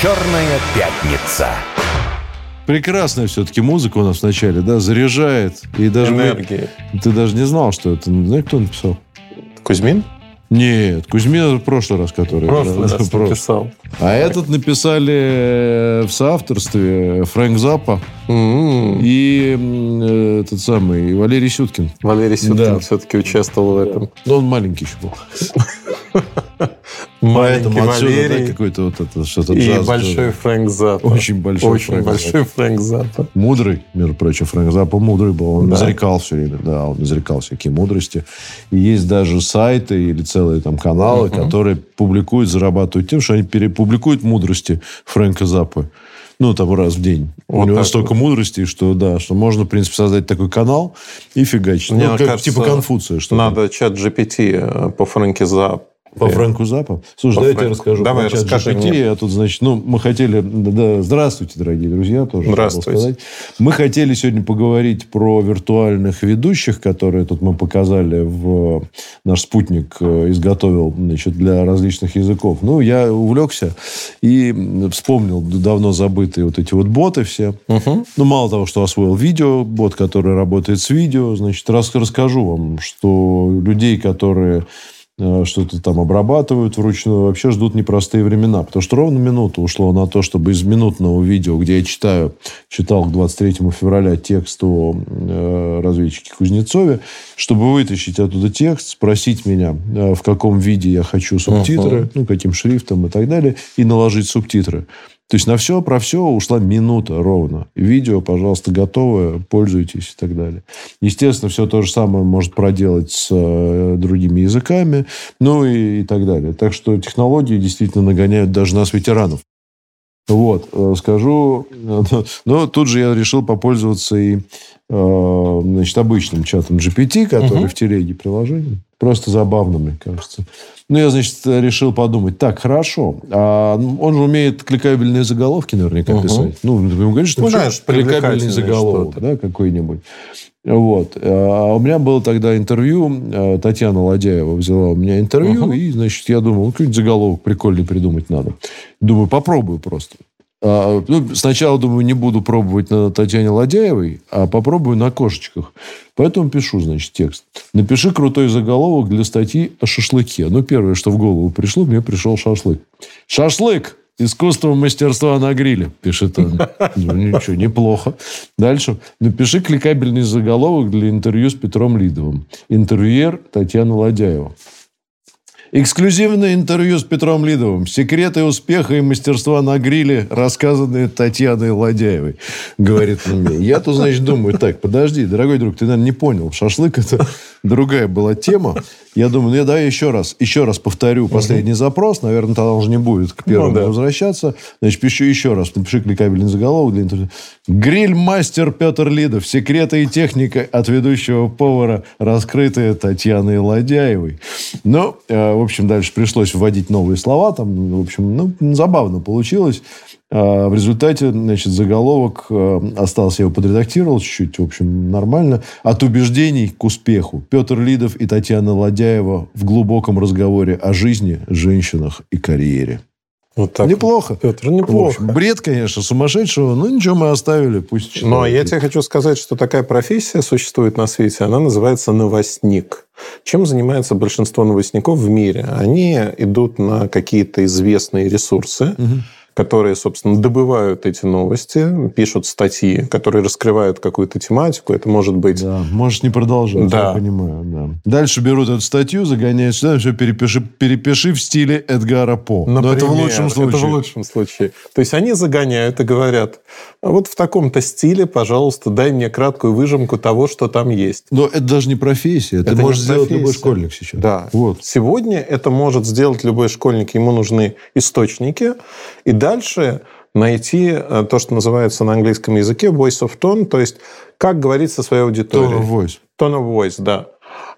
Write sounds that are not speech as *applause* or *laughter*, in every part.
«Черная пятница». Прекрасная все-таки музыка у нас в начале, да, заряжает. И даже мы- Энергии. ты даже не знал, что это. Знаешь, кто написал? Кузьмин? Нет, Кузьмин это в прошлый раз, который. Прошлый Да, раз *laughs* прошлый. написал. А этот написали в соавторстве Фрэнк Заппа М-м. и э, этот самый Валерий Сюткин. Валерий Сюткин Да. все-таки участвовал в этом. Но он маленький еще был. *laughs* Маленький Поэтому отсюда да, какой-то вот это что-то и джаз. большой Фрэнк Заппа. Очень большой Очень Фрэнк большой Фрэнк Заппа. Мудрый, между прочим, Фрэнк Заппа мудрый был. Он Да. изрекал все время, да, он изрекал всякие мудрости. И есть даже сайты или целые там каналы, которые публикуют, зарабатывают тем, что они перепубликуют мудрости Фрэнка Заппы. Ну, там раз в день. Вот У него столько мудрости, что да, что можно, в принципе, создать такой канал и фигачить. Мне ну, как кажется, типа Конфуция, что Надо чат GPT по Фрэнке Заппе. По Фрэнку Запа? Слушай, По давай я расскажу. Давай, про чат расскажи GPT. Я тут, значит, ну, мы хотели... Да, здравствуйте, дорогие друзья, тоже Здравствуйте. сказать. Мы хотели сегодня поговорить про виртуальных ведущих, которые тут мы показали в... Наш спутник э, изготовил, значит, для различных языков. Ну, я увлекся и вспомнил давно забытые вот эти вот боты все. Мгм. Ну, мало того, что освоил видео, бот, который работает с видео, значит, раз, расскажу вам, что людей, которые э, что-то там обрабатывают вручную, вообще ждут непростые времена. Потому что ровно минуту ушло на то, чтобы из минутного видео, где я читаю, читал к 23 февраля текст о э, разведчике Кузнецове, чтобы вытащить оттуда текст, спросить меня, э, в каком виде я хочу субтитры, ну, каким шрифтом и так далее, и наложить субтитры. То есть на все про все ушла минута ровно. Видео, пожалуйста, готовое, пользуйтесь и так далее. Естественно, все то же самое может проделать с э, другими языками, ну и, и так далее. Так что технологии действительно нагоняют даже нас, ветеранов. Вот, э, скажу. *laughs* Но тут же я решил попользоваться и э, значит, обычным чатом GPT, который Мгм. в телеге приложение. Просто забавно, мне кажется. Ну, я, значит, решил подумать, так, хорошо. А он же умеет кликабельные заголовки наверняка Мгм. писать. Ну, ты ему говоришь, что Ну, знаешь, кликабельный заголовок, да, какой-нибудь. Вот. А у меня было тогда интервью, э, Татьяна Ладяева взяла у меня интервью, Мгм. и, значит, я думал, ну, какой-нибудь заголовок прикольный придумать надо. Думаю, попробую просто. А, ну, сначала, думаю, не буду пробовать на Татьяне Ладяевой, а попробую на кошечках. Поэтому пишу, значит, текст. Напиши крутой заголовок для статьи о шашлыке. Ну, первое, что в голову пришло, мне пришел шашлык. Шашлык! Искусство мастерства на гриле, пишет он. Ну, ничего, неплохо. Дальше. Напиши кликабельный заголовок для интервью с Петром Лидовым. Интервьюер Татьяна Ладяева. Эксклюзивное интервью с Петром Лидовым. Секреты успеха и мастерства на гриле, рассказанные Татьяной Ладяевой. Говорит он мне. Я тут, значит, думаю, так, подожди, дорогой друг, ты, наверное, не понял. Шашлык – это другая была тема. Я думаю, ну, я давай еще раз, еще раз повторю последний запрос. Наверное, тогда уже не будет к первому Ну, да. возвращаться. Значит, пишу еще раз. Напиши кликабельный заголовок для интервью. Гриль-мастер Петр Лидов. Секреты и техника от ведущего повара, раскрытые Татьяной Ладяевой. Ну, э, в общем, дальше пришлось вводить новые слова. Там, в общем, ну, забавно получилось. А В результате, значит, заголовок э, остался, я его подредактировал чуть-чуть, в общем, нормально. От убеждений к успеху. Петр Лидов и Татьяна Ладяева в глубоком разговоре о жизни, женщинах и карьере. Вот так. Неплохо. Петр, неплохо. общем, бред, конечно, сумасшедшего. Ну, ничего, мы оставили. Пусть читают. Но я тебе хочу сказать, что такая профессия существует на свете. Она называется новостник. Чем занимается большинство новостников в мире? Они идут на какие-то известные ресурсы, Мгм. Которые, собственно, добывают эти новости, пишут статьи, которые раскрывают какую-то тематику. Это может быть... Да, можешь не продолжать, Да. я понимаю. Да. Дальше берут эту статью, загоняют сюда, все перепиши, перепиши в стиле Эдгара По. Но это в Например, лучшем случае. Это в лучшем случае. То есть они загоняют и говорят, «А вот в таком-то стиле, пожалуйста, дай мне краткую выжимку того, что там есть. Но это даже не профессия. Это, не может сделать любой профессия. школьник сейчас. Да. Вот. Сегодня это может сделать любой школьник. Ему нужны источники. И дальше найти э, то, что называется на английском языке voice of tone, то есть как говорить со своей аудиторией. Tone of voice. Tone of voice, да.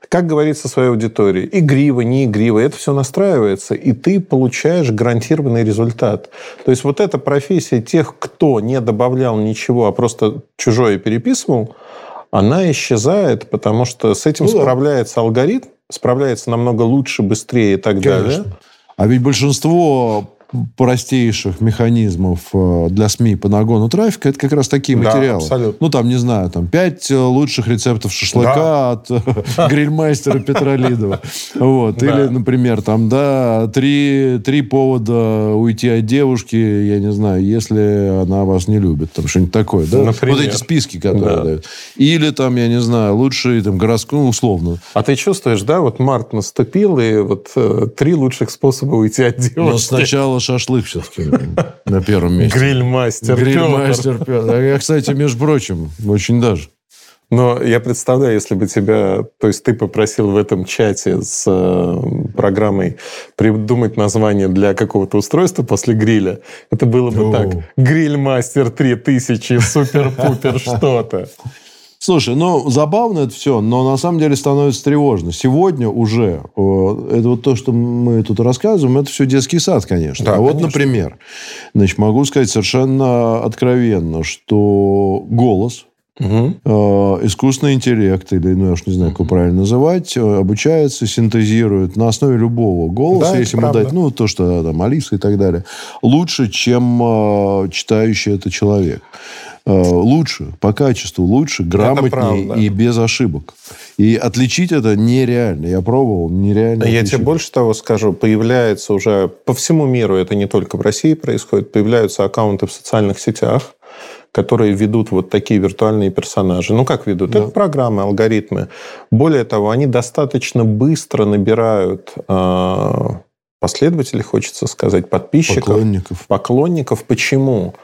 Как говорить со своей аудиторией. Игриво, не игриво. Это все настраивается, и ты получаешь гарантированный результат. То есть вот эта профессия тех, кто не добавлял ничего, а просто чужое переписывал, она исчезает, потому что с этим Ну да. справляется алгоритм, справляется намного лучше, быстрее и так Конечно. далее. А ведь большинство простейших механизмов э, для СМИ по нагону трафика, это как раз такие Да, материалы. абсолютно. Ну, там, не знаю, там, пять э, лучших рецептов шашлыка от э, *laughs* грильмастера Петра Лидова. *laughs* Вот. Да. Или, например, там, да, три, три повода уйти от девушки, я не знаю, если она вас не любит. Там что-нибудь такое, да? Например. Вот эти списки, которые Да. дают. Или там, я не знаю, лучшие там городской, ну, условно. А ты чувствуешь, да, вот март наступил, и вот э, три лучших способа уйти от девушки. Но сначала шашлык все-таки на первом месте. Грильмастер. Грильмастер Петр. А Я, кстати, между прочим, очень даже. Но я представляю, если бы тебя, то есть ты попросил в этом чате с э, программой придумать название для какого-то устройства после гриля, это было бы О. так. Грильмастер 3000, супер-пупер что-то. Слушай, ну, забавно это все, но на самом деле становится тревожно. Сегодня уже, э, это вот то, что мы тут рассказываем, это все детский сад, конечно. Да, а вот, конечно. например, значит, могу сказать совершенно откровенно, что голос, Мгм. э, искусственный интеллект, или, ну, я уж не знаю, как его правильно называть, э, обучается, синтезирует на основе любого голоса, Да, если ему правда. дать, ну, то, что там, Алиса и так далее, лучше, чем э, читающий это человек. Э, лучше, по качеству лучше, грамотнее и без ошибок. И отличить это нереально. Я пробовал, нереально. Я отличить. тебе больше того скажу, появляется уже по всему миру, это не только в России происходит, появляются аккаунты в социальных сетях, которые ведут вот такие виртуальные персонажи. Ну, как ведут? Да. Это программы, алгоритмы. Более того, они достаточно быстро набирают э, последователей, хочется сказать, подписчиков, Поклонников. поклонников. Почему?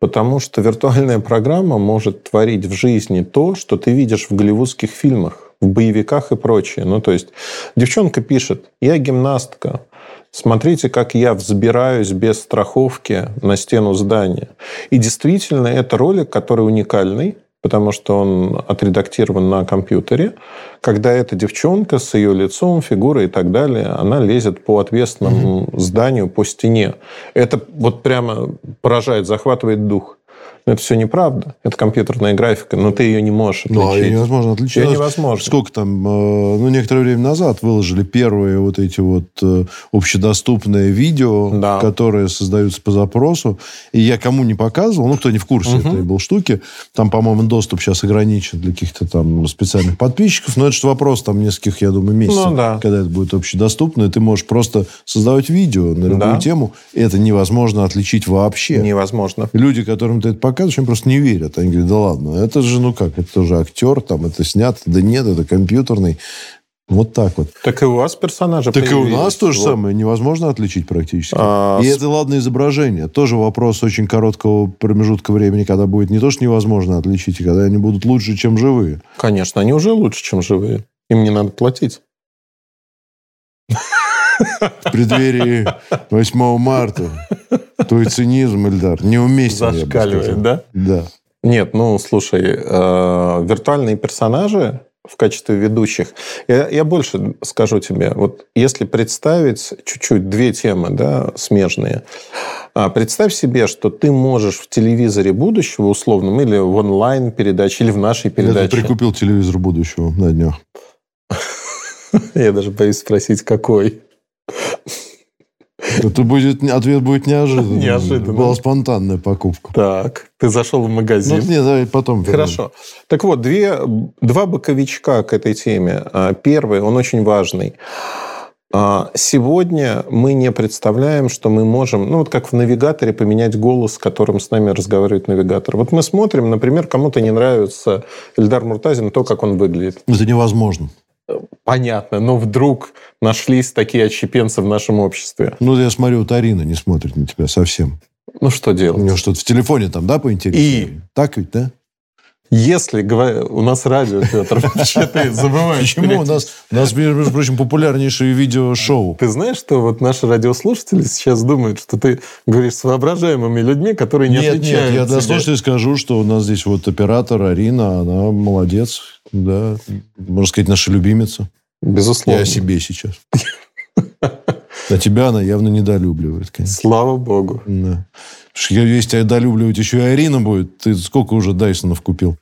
Потому что виртуальная программа может творить в жизни то, что ты видишь в голливудских фильмах, в боевиках и прочее. Ну, то есть девчонка пишет, я гимнастка, смотрите, как я взбираюсь без страховки на стену здания. И действительно, это ролик, который уникальный, потому что он отредактирован на компьютере, когда эта девчонка с ее лицом, фигурой и так далее, она лезет по ответственному зданию, по стене. Это вот прямо поражает, захватывает дух. Но это все неправда. Это компьютерная графика, но ты ее не можешь отличить. Ну, а её невозможно отличить. Ну, невозможно. Сколько там, э, ну, некоторое время назад выложили первые вот эти вот э, общедоступные видео, Да. которые создаются по запросу. И я кому не показывал, ну, кто не в курсе Мгм. этой был штуки, там, по-моему, доступ сейчас ограничен для каких-то там специальных подписчиков, но это же вопрос там нескольких, я думаю, месяцев, Ну, да. когда это будет общедоступно, и ты можешь просто создавать видео на любую Да. тему, и это невозможно отличить вообще. Невозможно. Люди, которым ты это показываешь, они просто не верят. Они говорят, да ладно, это же, ну как, это тоже актер, там, это снято. Да нет, это компьютерный. Вот так вот. Так и у вас персонажи Так и у нас то же Вот. самое. Невозможно отличить практически. А, и это, ладно, изображение. Тоже вопрос очень короткого промежутка времени, когда будет не то, что невозможно отличить, а когда они будут лучше, чем живые. Конечно, они уже лучше, чем живые. Им не надо платить. В преддверии 8 марта. Твой цинизм, Эльдар, неуместен, я Зашкаливает, да? Да. Нет, ну, слушай, э, виртуальные персонажи в качестве ведущих. Я, я больше скажу тебе. Вот если представить чуть-чуть две темы, да, смежные. А, Представь себе, что ты можешь в телевизоре будущего, условном, или в онлайн-передаче, или в нашей Я передаче. прикупил телевизор будущего на днях. *laughs* Я даже боюсь спросить, какой. Это будет, ответ будет неожиданный. Неожиданный. Была спонтанная покупка. Так, ты зашел в магазин. Ну, не, давай потом. Хорошо. Так вот, две, два боковичка к этой теме. А, Первый, он очень важный. А, Сегодня мы не представляем, что мы можем, ну вот как в навигаторе, поменять голос, с которым с нами разговаривает навигатор. Вот мы смотрим, например, кому-то не нравится Эльдар Муртазин, то, как он выглядит. Это невозможно. Понятно, но вдруг нашлись такие отщепенцы в нашем обществе. Ну, я смотрю, вот Арина не смотрит на тебя совсем. Ну что У делать? нее что-то в телефоне там, да, поинтереснее? И? Так ведь, да? Если у нас радио, Петр, *laughs* вообще ты забываешь. Почему? У нас, у нас, между прочим, популярнейшее видеошоу. Ты знаешь, что вот наши радиослушатели сейчас думают, что ты говоришь с воображаемыми людьми, которые не Нет, отвечают нет, я для слушателей скажу, что у нас здесь вот оператор Арина, она молодец, да, можно сказать, наша любимица. Безусловно. Я о себе сейчас. А тебя она явно недолюбливает, конечно. Слава богу. Да. Потому что Если тебя долюбливать еще и Арина будет, ты сколько уже Дайсонов купил?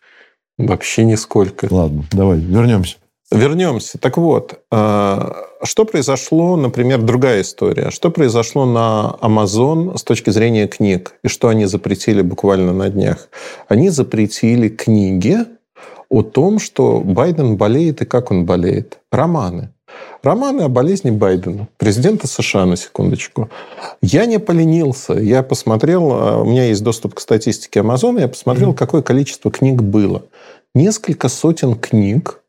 Вообще нисколько. Ладно, давай, вернемся. Вернемся. Так вот, а, что произошло, например, другая история. Что произошло на Amazon с точки зрения книг? И что они запретили буквально на днях? Они запретили книги о том, что Байден болеет и как он болеет. Романы. Романы о болезни Байдена, президента США, на секундочку. Я не поленился. Я посмотрел, а, у меня есть доступ к статистике Амазона, я посмотрел, mm-hmm. какое количество книг было. Несколько сотен книг,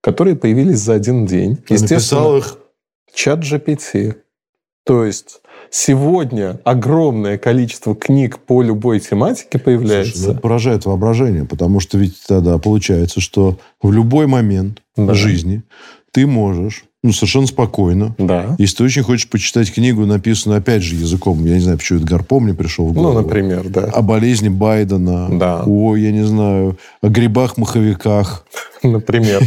которые появились за один день. Естественно, их? чат GPT. То есть сегодня огромное количество книг по любой тематике появляется. Слушай, ну, поражает воображение, потому что ведь тогда получается, что в любой момент да. жизни ты можешь ну, совершенно спокойно. Да. Если ты очень хочешь почитать книгу, написанную, опять же, языком, я не знаю, почему это Гарпом мне пришел в голову. Ну, например, да. О болезни Байдена. Да. О, я не знаю, о грибах-маховиках. *laughs* Например.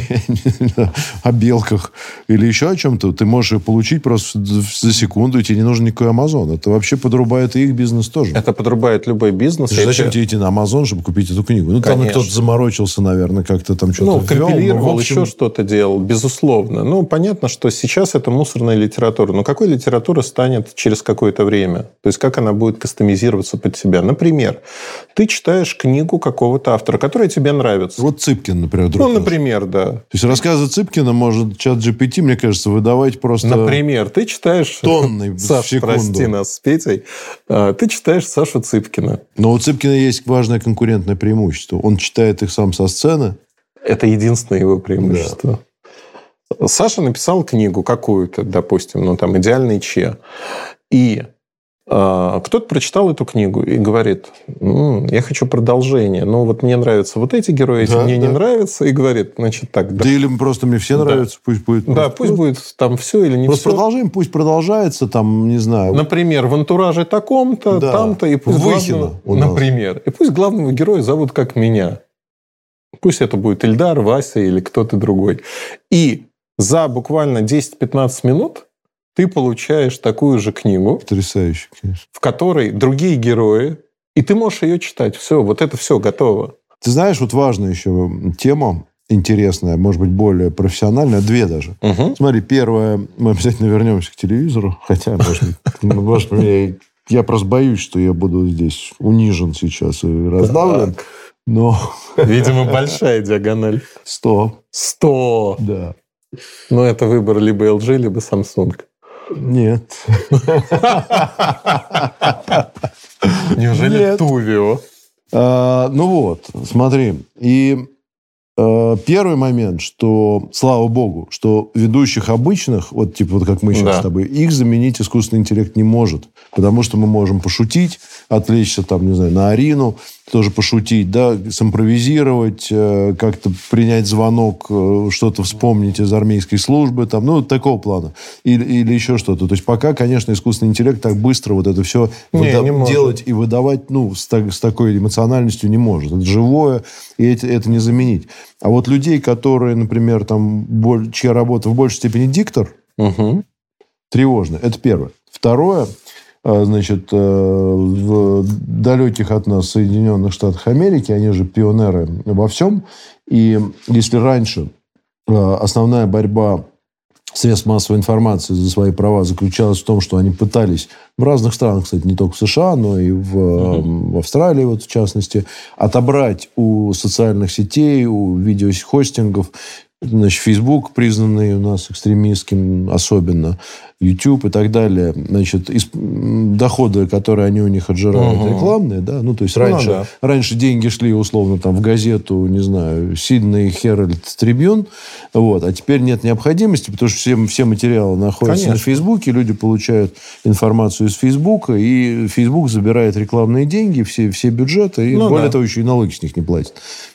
*laughs* О белках. Или еще о чем-то. Ты можешь ее получить просто за секунду, и тебе не нужен никакой Амазон. Это вообще подрубает и их бизнес тоже. Это подрубает любой бизнес. Зачем тебе идти на Амазон, чтобы купить эту книгу? Ну, там кто-то заморочился, наверное, как-то там что-то Ну, компилировал, еще что-то делал, безусловно. Ну, понятно, понятно, что сейчас это мусорная литература. Но какой литература станет через какое-то время? То есть как она будет кастомизироваться под себя? Например, ты читаешь книгу какого-то автора, которая тебе нравится. Вот Цыпкин, например. Друг ну, например, да. То есть рассказы Цыпкина может чат GPT, мне кажется, выдавать просто... Например, ты читаешь... Тонны *laughs* Саша, прости нас с Петей. А, ты читаешь Сашу Цыпкина. Но у Цыпкина есть важное конкурентное преимущество. Он читает их сам со сцены. Это единственное его преимущество. Да. Саша написал книгу какую-то, допустим, ну там «Идеальный Че». И э, кто-то прочитал эту книгу и говорит, М, я хочу продолжение. Ну вот мне нравятся вот эти герои, эти да, мне да. не нравятся. И говорит, значит так. Да, да или просто мне все нравятся, да. пусть будет. Да, пусть будет там все или не просто все. продолжаем, пусть продолжается, там, не знаю. Например, в антураже таком-то, да. там-то, и пусть Выхина главного, Например. И пусть главного героя зовут как меня. Пусть это будет Ильдар, Вася или кто-то другой. И за буквально 10-15 минут ты получаешь такую же книгу. Потрясающе, конечно. В которой другие герои, и ты можешь ее читать. Все, вот это все готово. Ты знаешь, вот важная еще тема, интересная, может быть, более профессиональная, две даже. Угу. Смотри, первое, мы обязательно вернемся к телевизору, хотя, может быть, *laughs* ну, я просто боюсь, что я буду здесь унижен сейчас и раздавлен. Но... Видимо, большая диагональ. *laughs* Сто. Сто. Да. Ну, это выбор либо LG, либо Samsung. Нет. Неужели. Тувио? А, ну вот, смотри. И первый момент, что, слава богу, что ведущих обычных, вот типа вот как мы сейчас да. с тобой, их заменить искусственный интеллект не может. Потому что мы можем пошутить, отвлечься там, не знаю, на Арину, тоже пошутить, да, симпровизировать, э, как-то принять звонок, э, что-то вспомнить из армейской службы, там, ну, такого плана. Или, или еще что-то. То есть пока, конечно, искусственный интеллект так быстро вот это все не, выда- не делать и выдавать, ну, с, так, с такой эмоциональностью не может. Это живое, и это, это не заменить. А вот людей, которые, например, там, чья работа в большей степени диктор, угу. тревожно. Это первое. Второе – а, значит, э, в далеких от нас Соединенных Штатах Америки, они же пионеры во всем. И если раньше э, основная борьба средств массовой информации за свои права заключалась в том, что они пытались в разных странах, кстати, не только в США, но и в, угу. в Австралии, вот в частности, отобрать у социальных сетей, у видеохостингов Значит, Facebook, признанный у нас экстремистским особенно, YouTube и так далее, значит, из, доходы, которые они у них отжирают, угу. рекламные, да, ну, то есть раньше, ну, да. раньше деньги шли, условно, там, в газету, не знаю, Сиднey Herald Tribune, вот, а теперь нет необходимости, потому что все, все материалы находятся Конечно. на Фейсбуке, люди получают информацию из Фейсбука, и Фейсбук забирает рекламные деньги, все, все бюджеты, и ну, более да. того, еще и налоги с них не платит.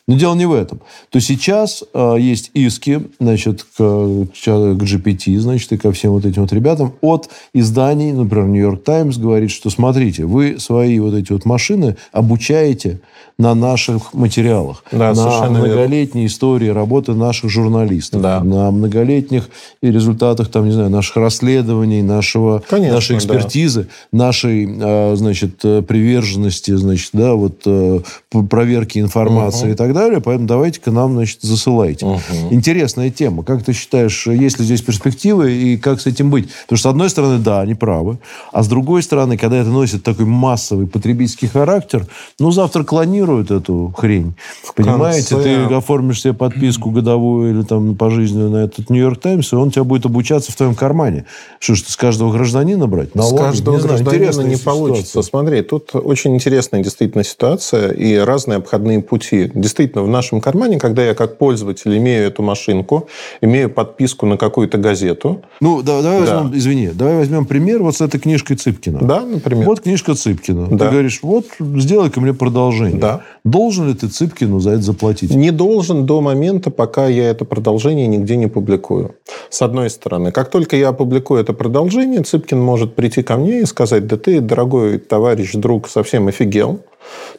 Но дело не в этом. То сейчас э, есть иски, значит, к, к GPT, значит, и ко всем вот этим вот ребятам, ребятам от изданий, например, Нью-Йорк Таймс говорит, что смотрите, вы свои вот эти вот машины обучаете на наших материалах, да, на многолетней верно. истории работы наших журналистов, да. на многолетних результатах, там, не знаю, наших расследований, нашего, Конечно, нашей экспертизы, да. нашей, а, значит, приверженности, значит, да, вот э, проверки информации угу. и так так далее. Поэтому давайте-ка нам, значит, засылайте. Угу. Интересная тема. Как ты считаешь, есть ли здесь перспективы и как с этим быть? Потому что, с одной стороны, да, они правы. А с другой стороны, когда это носит такой массовый потребительский характер, ну, завтра клонируют эту хрень. В Понимаете? Конце... Ты оформишь себе подписку годовую или там пожизненную на этот Нью-Йорк Таймс, и он тебя будет обучаться в твоем кармане. Что ж, с каждого гражданина брать? Налоги? С каждого не гражданина знаю, не получится. Ситуация. Смотри, тут очень интересная действительно ситуация и разные обходные пути. Действительно, в нашем кармане, когда я как пользователь имею эту машинку, имею подписку на какую-то газету. Ну, да, давай да. возьмем, извини, давай возьмем пример вот с этой книжкой Цыпкина. Да, например. Вот книжка Цыпкина. Да. Ты говоришь, вот сделай-ка мне продолжение. Да. Должен ли ты Цыпкину за это заплатить? Не должен до момента, пока я это продолжение нигде не публикую. С одной стороны. Как только я опубликую это продолжение, Цыпкин может прийти ко мне и сказать, да ты, дорогой товарищ, друг, совсем офигел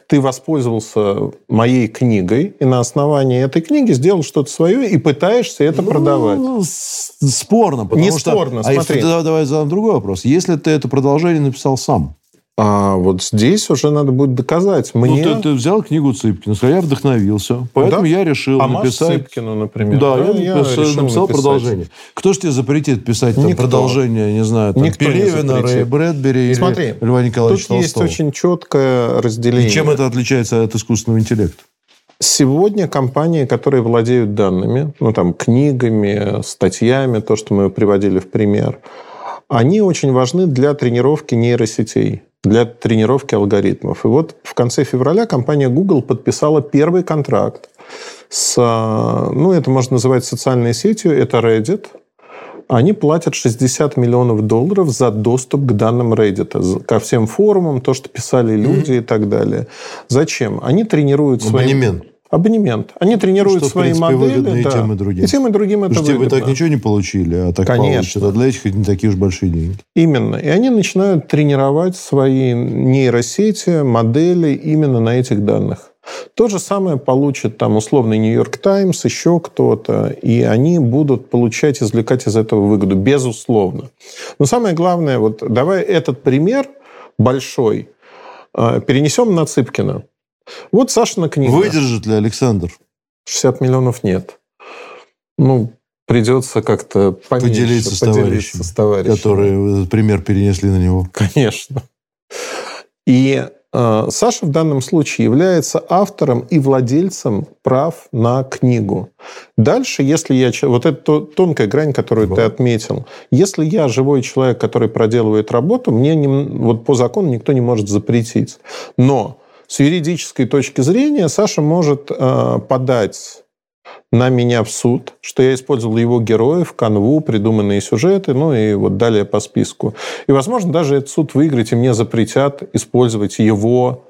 ты воспользовался моей книгой и на основании этой книги сделал что-то свое и пытаешься это ну, продавать. Спорно. Потому Не что... спорно, а смотри. Если, давай задам другой вопрос. Если ты это продолжение написал сам, а вот здесь уже надо будет доказать мне... Ну, ты, ты взял книгу Цыпкина, я вдохновился, поэтому да? я решил а написать... Цыпкину, например. Да, да я, я написал, написал продолжение. Кто же тебе запретит писать там, продолжение, не знаю, там, Никто Пелевина, Рэй Брэдбери или Смотри, Льва Николаевича тут Толстого? есть очень четкое разделение. И чем это отличается от искусственного интеллекта? Сегодня компании, которые владеют данными, ну там книгами, статьями, то, что мы приводили в пример, они очень важны для тренировки нейросетей для тренировки алгоритмов. И вот в конце февраля компания Google подписала первый контракт с, ну, это можно называть социальной сетью, это Reddit. Они платят 60 миллионов долларов за доступ к данным Reddit, ко всем форумам, то, что писали люди mm-hmm. и так далее. Зачем? Они тренируют свои... Абонемент абонемент. Они тренируют что, свои в принципе, модели. И да. тем, и другим. И тем, и другим это Слушайте, выгодно. вы так ничего не получили, а так Конечно. получится. А для этих не такие уж большие деньги. Именно. И они начинают тренировать свои нейросети, модели именно на этих данных. То же самое получит там условный Нью-Йорк Таймс, еще кто-то, и они будут получать, извлекать из этого выгоду, безусловно. Но самое главное, вот давай этот пример большой э, перенесем на Цыпкина. Вот Сашина книга. Выдержит ли Александр? 60 миллионов нет. Ну, придется как-то поменьше, поделиться, с, поделиться с товарищами, которые этот пример перенесли на него. Конечно. И э, Саша в данном случае является автором и владельцем прав на книгу. Дальше, если я... Вот это тонкая грань, которую вот. ты отметил. Если я живой человек, который проделывает работу, мне не, вот по закону никто не может запретить. Но с юридической точки зрения Саша может э, подать на меня в суд, что я использовал его героев, канву, придуманные сюжеты, ну и вот далее по списку. И, возможно, даже этот суд выиграть, и мне запретят использовать его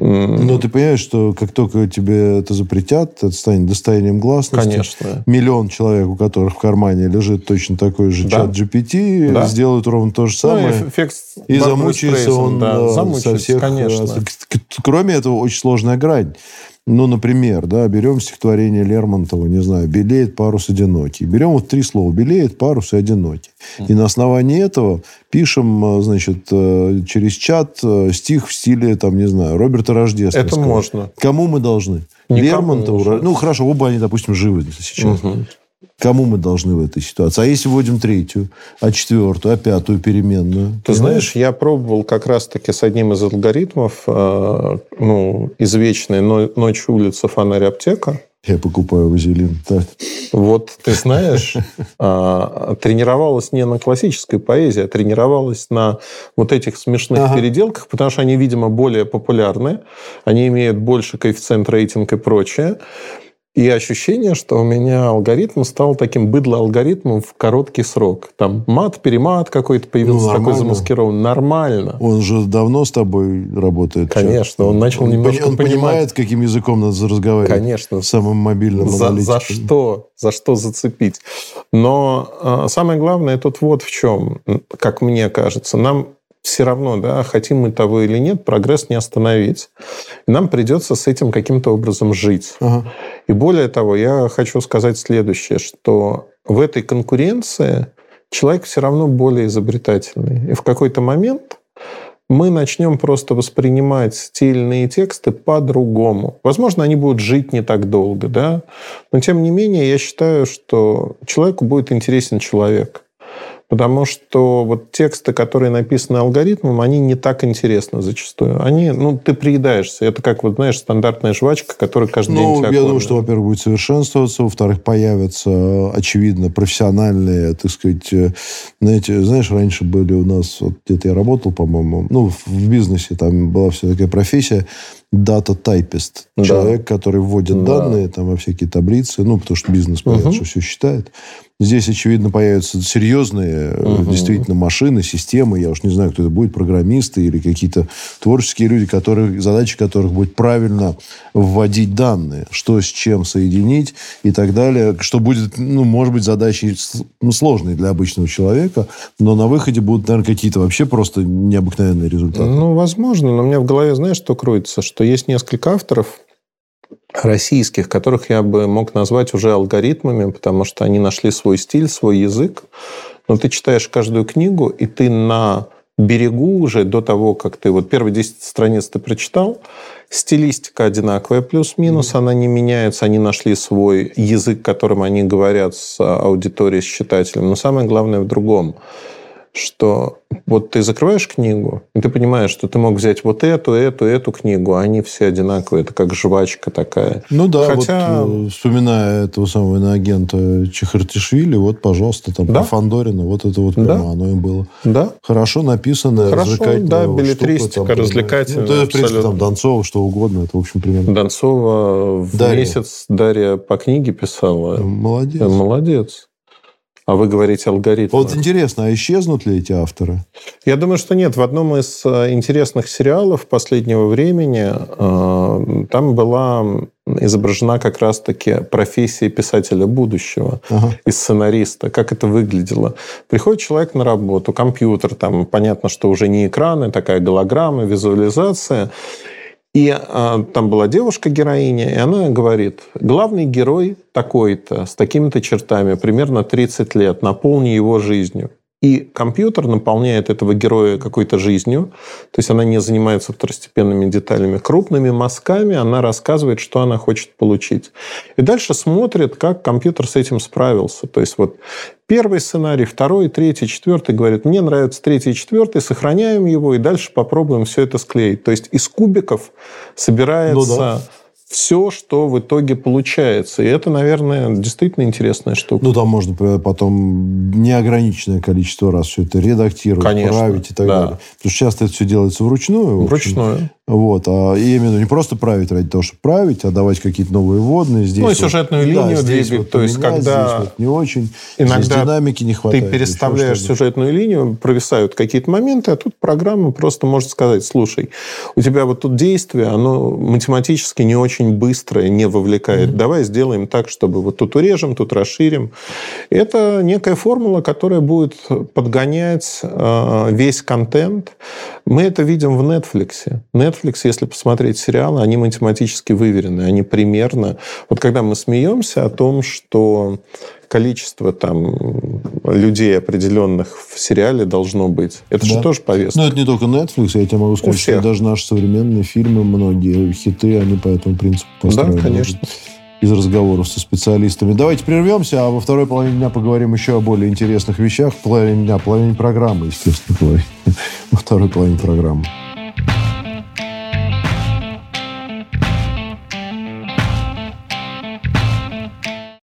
но ты понимаешь, что как только тебе это запретят, это станет достоянием гласности. Конечно. Миллион человек, у которых в кармане лежит точно такой же да. чат GPT, да. сделают ровно то же ну, самое. Ну, эффект и замучается он да, замучается, со всех... Конечно. Кроме этого, очень сложная грань. Ну, например, да, берем стихотворение Лермонтова, не знаю, «Белеет парус одинокий». Берем вот три слова «белеет парус и одинокий». И на основании этого пишем, э, значит, э, через чат э, стих в стиле, там, не знаю, Роберта Рождественского. Это можно. Кому мы должны? Никому Лермонтову. Ну, хорошо, оба они, допустим, живы сейчас. Угу. Кому мы должны в этой ситуации? А если вводим третью, а четвертую, а пятую переменную? Ты знаешь, я пробовал как раз-таки с одним из алгоритмов, э, ну, извечный «Ночь, улица, фонарь, аптека». Я покупаю вазелин. Так. Вот, ты знаешь, *laughs* а, тренировалась не на классической поэзии, а тренировалась на вот этих смешных ага. переделках, потому что они, видимо, более популярны, они имеют больше коэффициент рейтинг и прочее. И ощущение, что у меня алгоритм стал таким быдло-алгоритмом в короткий срок. Там мат, перемат какой-то появился, ну, такой замаскирован. Нормально. Он же давно с тобой работает. Конечно, он начал он, немножко Он понимать. понимает, каким языком надо разговаривать. Конечно. Самым мобильным за, за что? За что зацепить? Но э, самое главное тут вот в чем, как мне кажется. Нам все равно, да, хотим мы того или нет, прогресс не остановить. И нам придется с этим каким-то образом жить. Ага. И более того, я хочу сказать следующее, что в этой конкуренции человек все равно более изобретательный. И в какой-то момент мы начнем просто воспринимать иные тексты по-другому. Возможно, они будут жить не так долго, да, но тем не менее я считаю, что человеку будет интересен человек. Потому что вот тексты, которые написаны алгоритмом, они не так интересны зачастую. Они, ну, ты приедаешься. Это как, вот, знаешь, стандартная жвачка, которая каждый ну, день тебя я кормит. думаю, что, во-первых, будет совершенствоваться, во-вторых, появятся, очевидно, профессиональные, так сказать, э, знаете, знаешь, раньше были у нас, вот где-то я работал, по-моему, ну, в бизнесе, там была вся такая профессия, дата-тайпист. Да. Человек, который вводит да. данные там, во всякие таблицы, ну, потому что бизнес, понятно, угу. что все считает. Здесь, очевидно, появятся серьезные угу. действительно машины, системы. Я уж не знаю, кто это будет, программисты или какие-то творческие люди, которые, задача которых будет правильно вводить данные, что с чем соединить и так далее. Что будет, ну, может быть, задачей ну, сложной для обычного человека, но на выходе будут, наверное, какие-то вообще просто необыкновенные результаты. Ну, возможно, но у меня в голове, знаешь, что кроется? Что есть несколько авторов, российских, которых я бы мог назвать уже алгоритмами, потому что они нашли свой стиль, свой язык. Но ты читаешь каждую книгу, и ты на берегу уже до того, как ты вот первые 10 страниц ты прочитал, стилистика одинаковая, плюс-минус, mm-hmm. она не меняется, они нашли свой язык, которым они говорят с аудиторией, с читателем. Но самое главное в другом – что вот ты закрываешь книгу, и ты понимаешь, что ты мог взять вот эту, эту, эту книгу, а они все одинаковые. Это как жвачка такая. Ну да, Хотя... вот, э, вспоминая этого самого иноагента Чехартишвили, вот, пожалуйста, там да? по Фандорину, вот это вот прямо да? оно и было. Да. Хорошо написано, Хорошо, да, билетристика, штука, развлекательная. Ну, это, в принципе, там Донцова, что угодно, это, в общем, примерно. Донцова в Дарья. месяц Дарья по книге писала. Молодец. Молодец. А вы говорите алгоритм. Вот интересно, а исчезнут ли эти авторы? Я думаю, что нет. В одном из э, интересных сериалов последнего времени э, там была изображена как раз-таки профессия писателя будущего ага. и сценариста, как это выглядело. Приходит человек на работу, компьютер, там понятно, что уже не экраны, такая голограмма, визуализация, и э, там была девушка-героиня, и она говорит, главный герой такой-то, с такими-то чертами, примерно 30 лет, наполни его жизнью. И компьютер наполняет этого героя какой-то жизнью, то есть она не занимается второстепенными деталями, крупными мазками она рассказывает, что она хочет получить. И дальше смотрит, как компьютер с этим справился. То есть вот первый сценарий, второй, третий, четвертый говорит, мне нравится третий и четвертый, сохраняем его и дальше попробуем все это склеить. То есть из кубиков собирается... Ну, да все, что в итоге получается. И это, наверное, действительно интересная штука. Ну, там можно потом неограниченное количество раз все это редактировать, Конечно, править и так да. далее. Потому что часто это все делается вручную. Вручную. Вот. А именно не просто править ради того, чтобы править, а давать какие-то новые вводные. Здесь ну, и сюжетную вот, линию да, двигать. Вот то есть, когда здесь вот не очень, иногда здесь динамики не хватает. Ты переставляешь сюжетную линию, провисают какие-то моменты, а тут программа просто может сказать, слушай, у тебя вот тут действие, оно математически не очень быстрое, не вовлекает. Mm-hmm. Давай сделаем так, чтобы вот тут урежем, тут расширим. Это некая формула, которая будет подгонять э, весь контент. Мы это видим в Netflix. Netflix Netflix, если посмотреть сериалы, они математически выверены, они примерно... Вот когда мы смеемся о том, что количество там людей определенных в сериале должно быть. Это да. же тоже повестка. Ну, это не только Netflix, я тебе могу сказать, что даже наши современные фильмы, многие хиты, они по этому принципу построены. Да, конечно. Из разговоров со специалистами. Давайте прервемся, а во второй половине дня поговорим еще о более интересных вещах. Половине дня, половине программы, естественно, *laughs* во второй половине программы.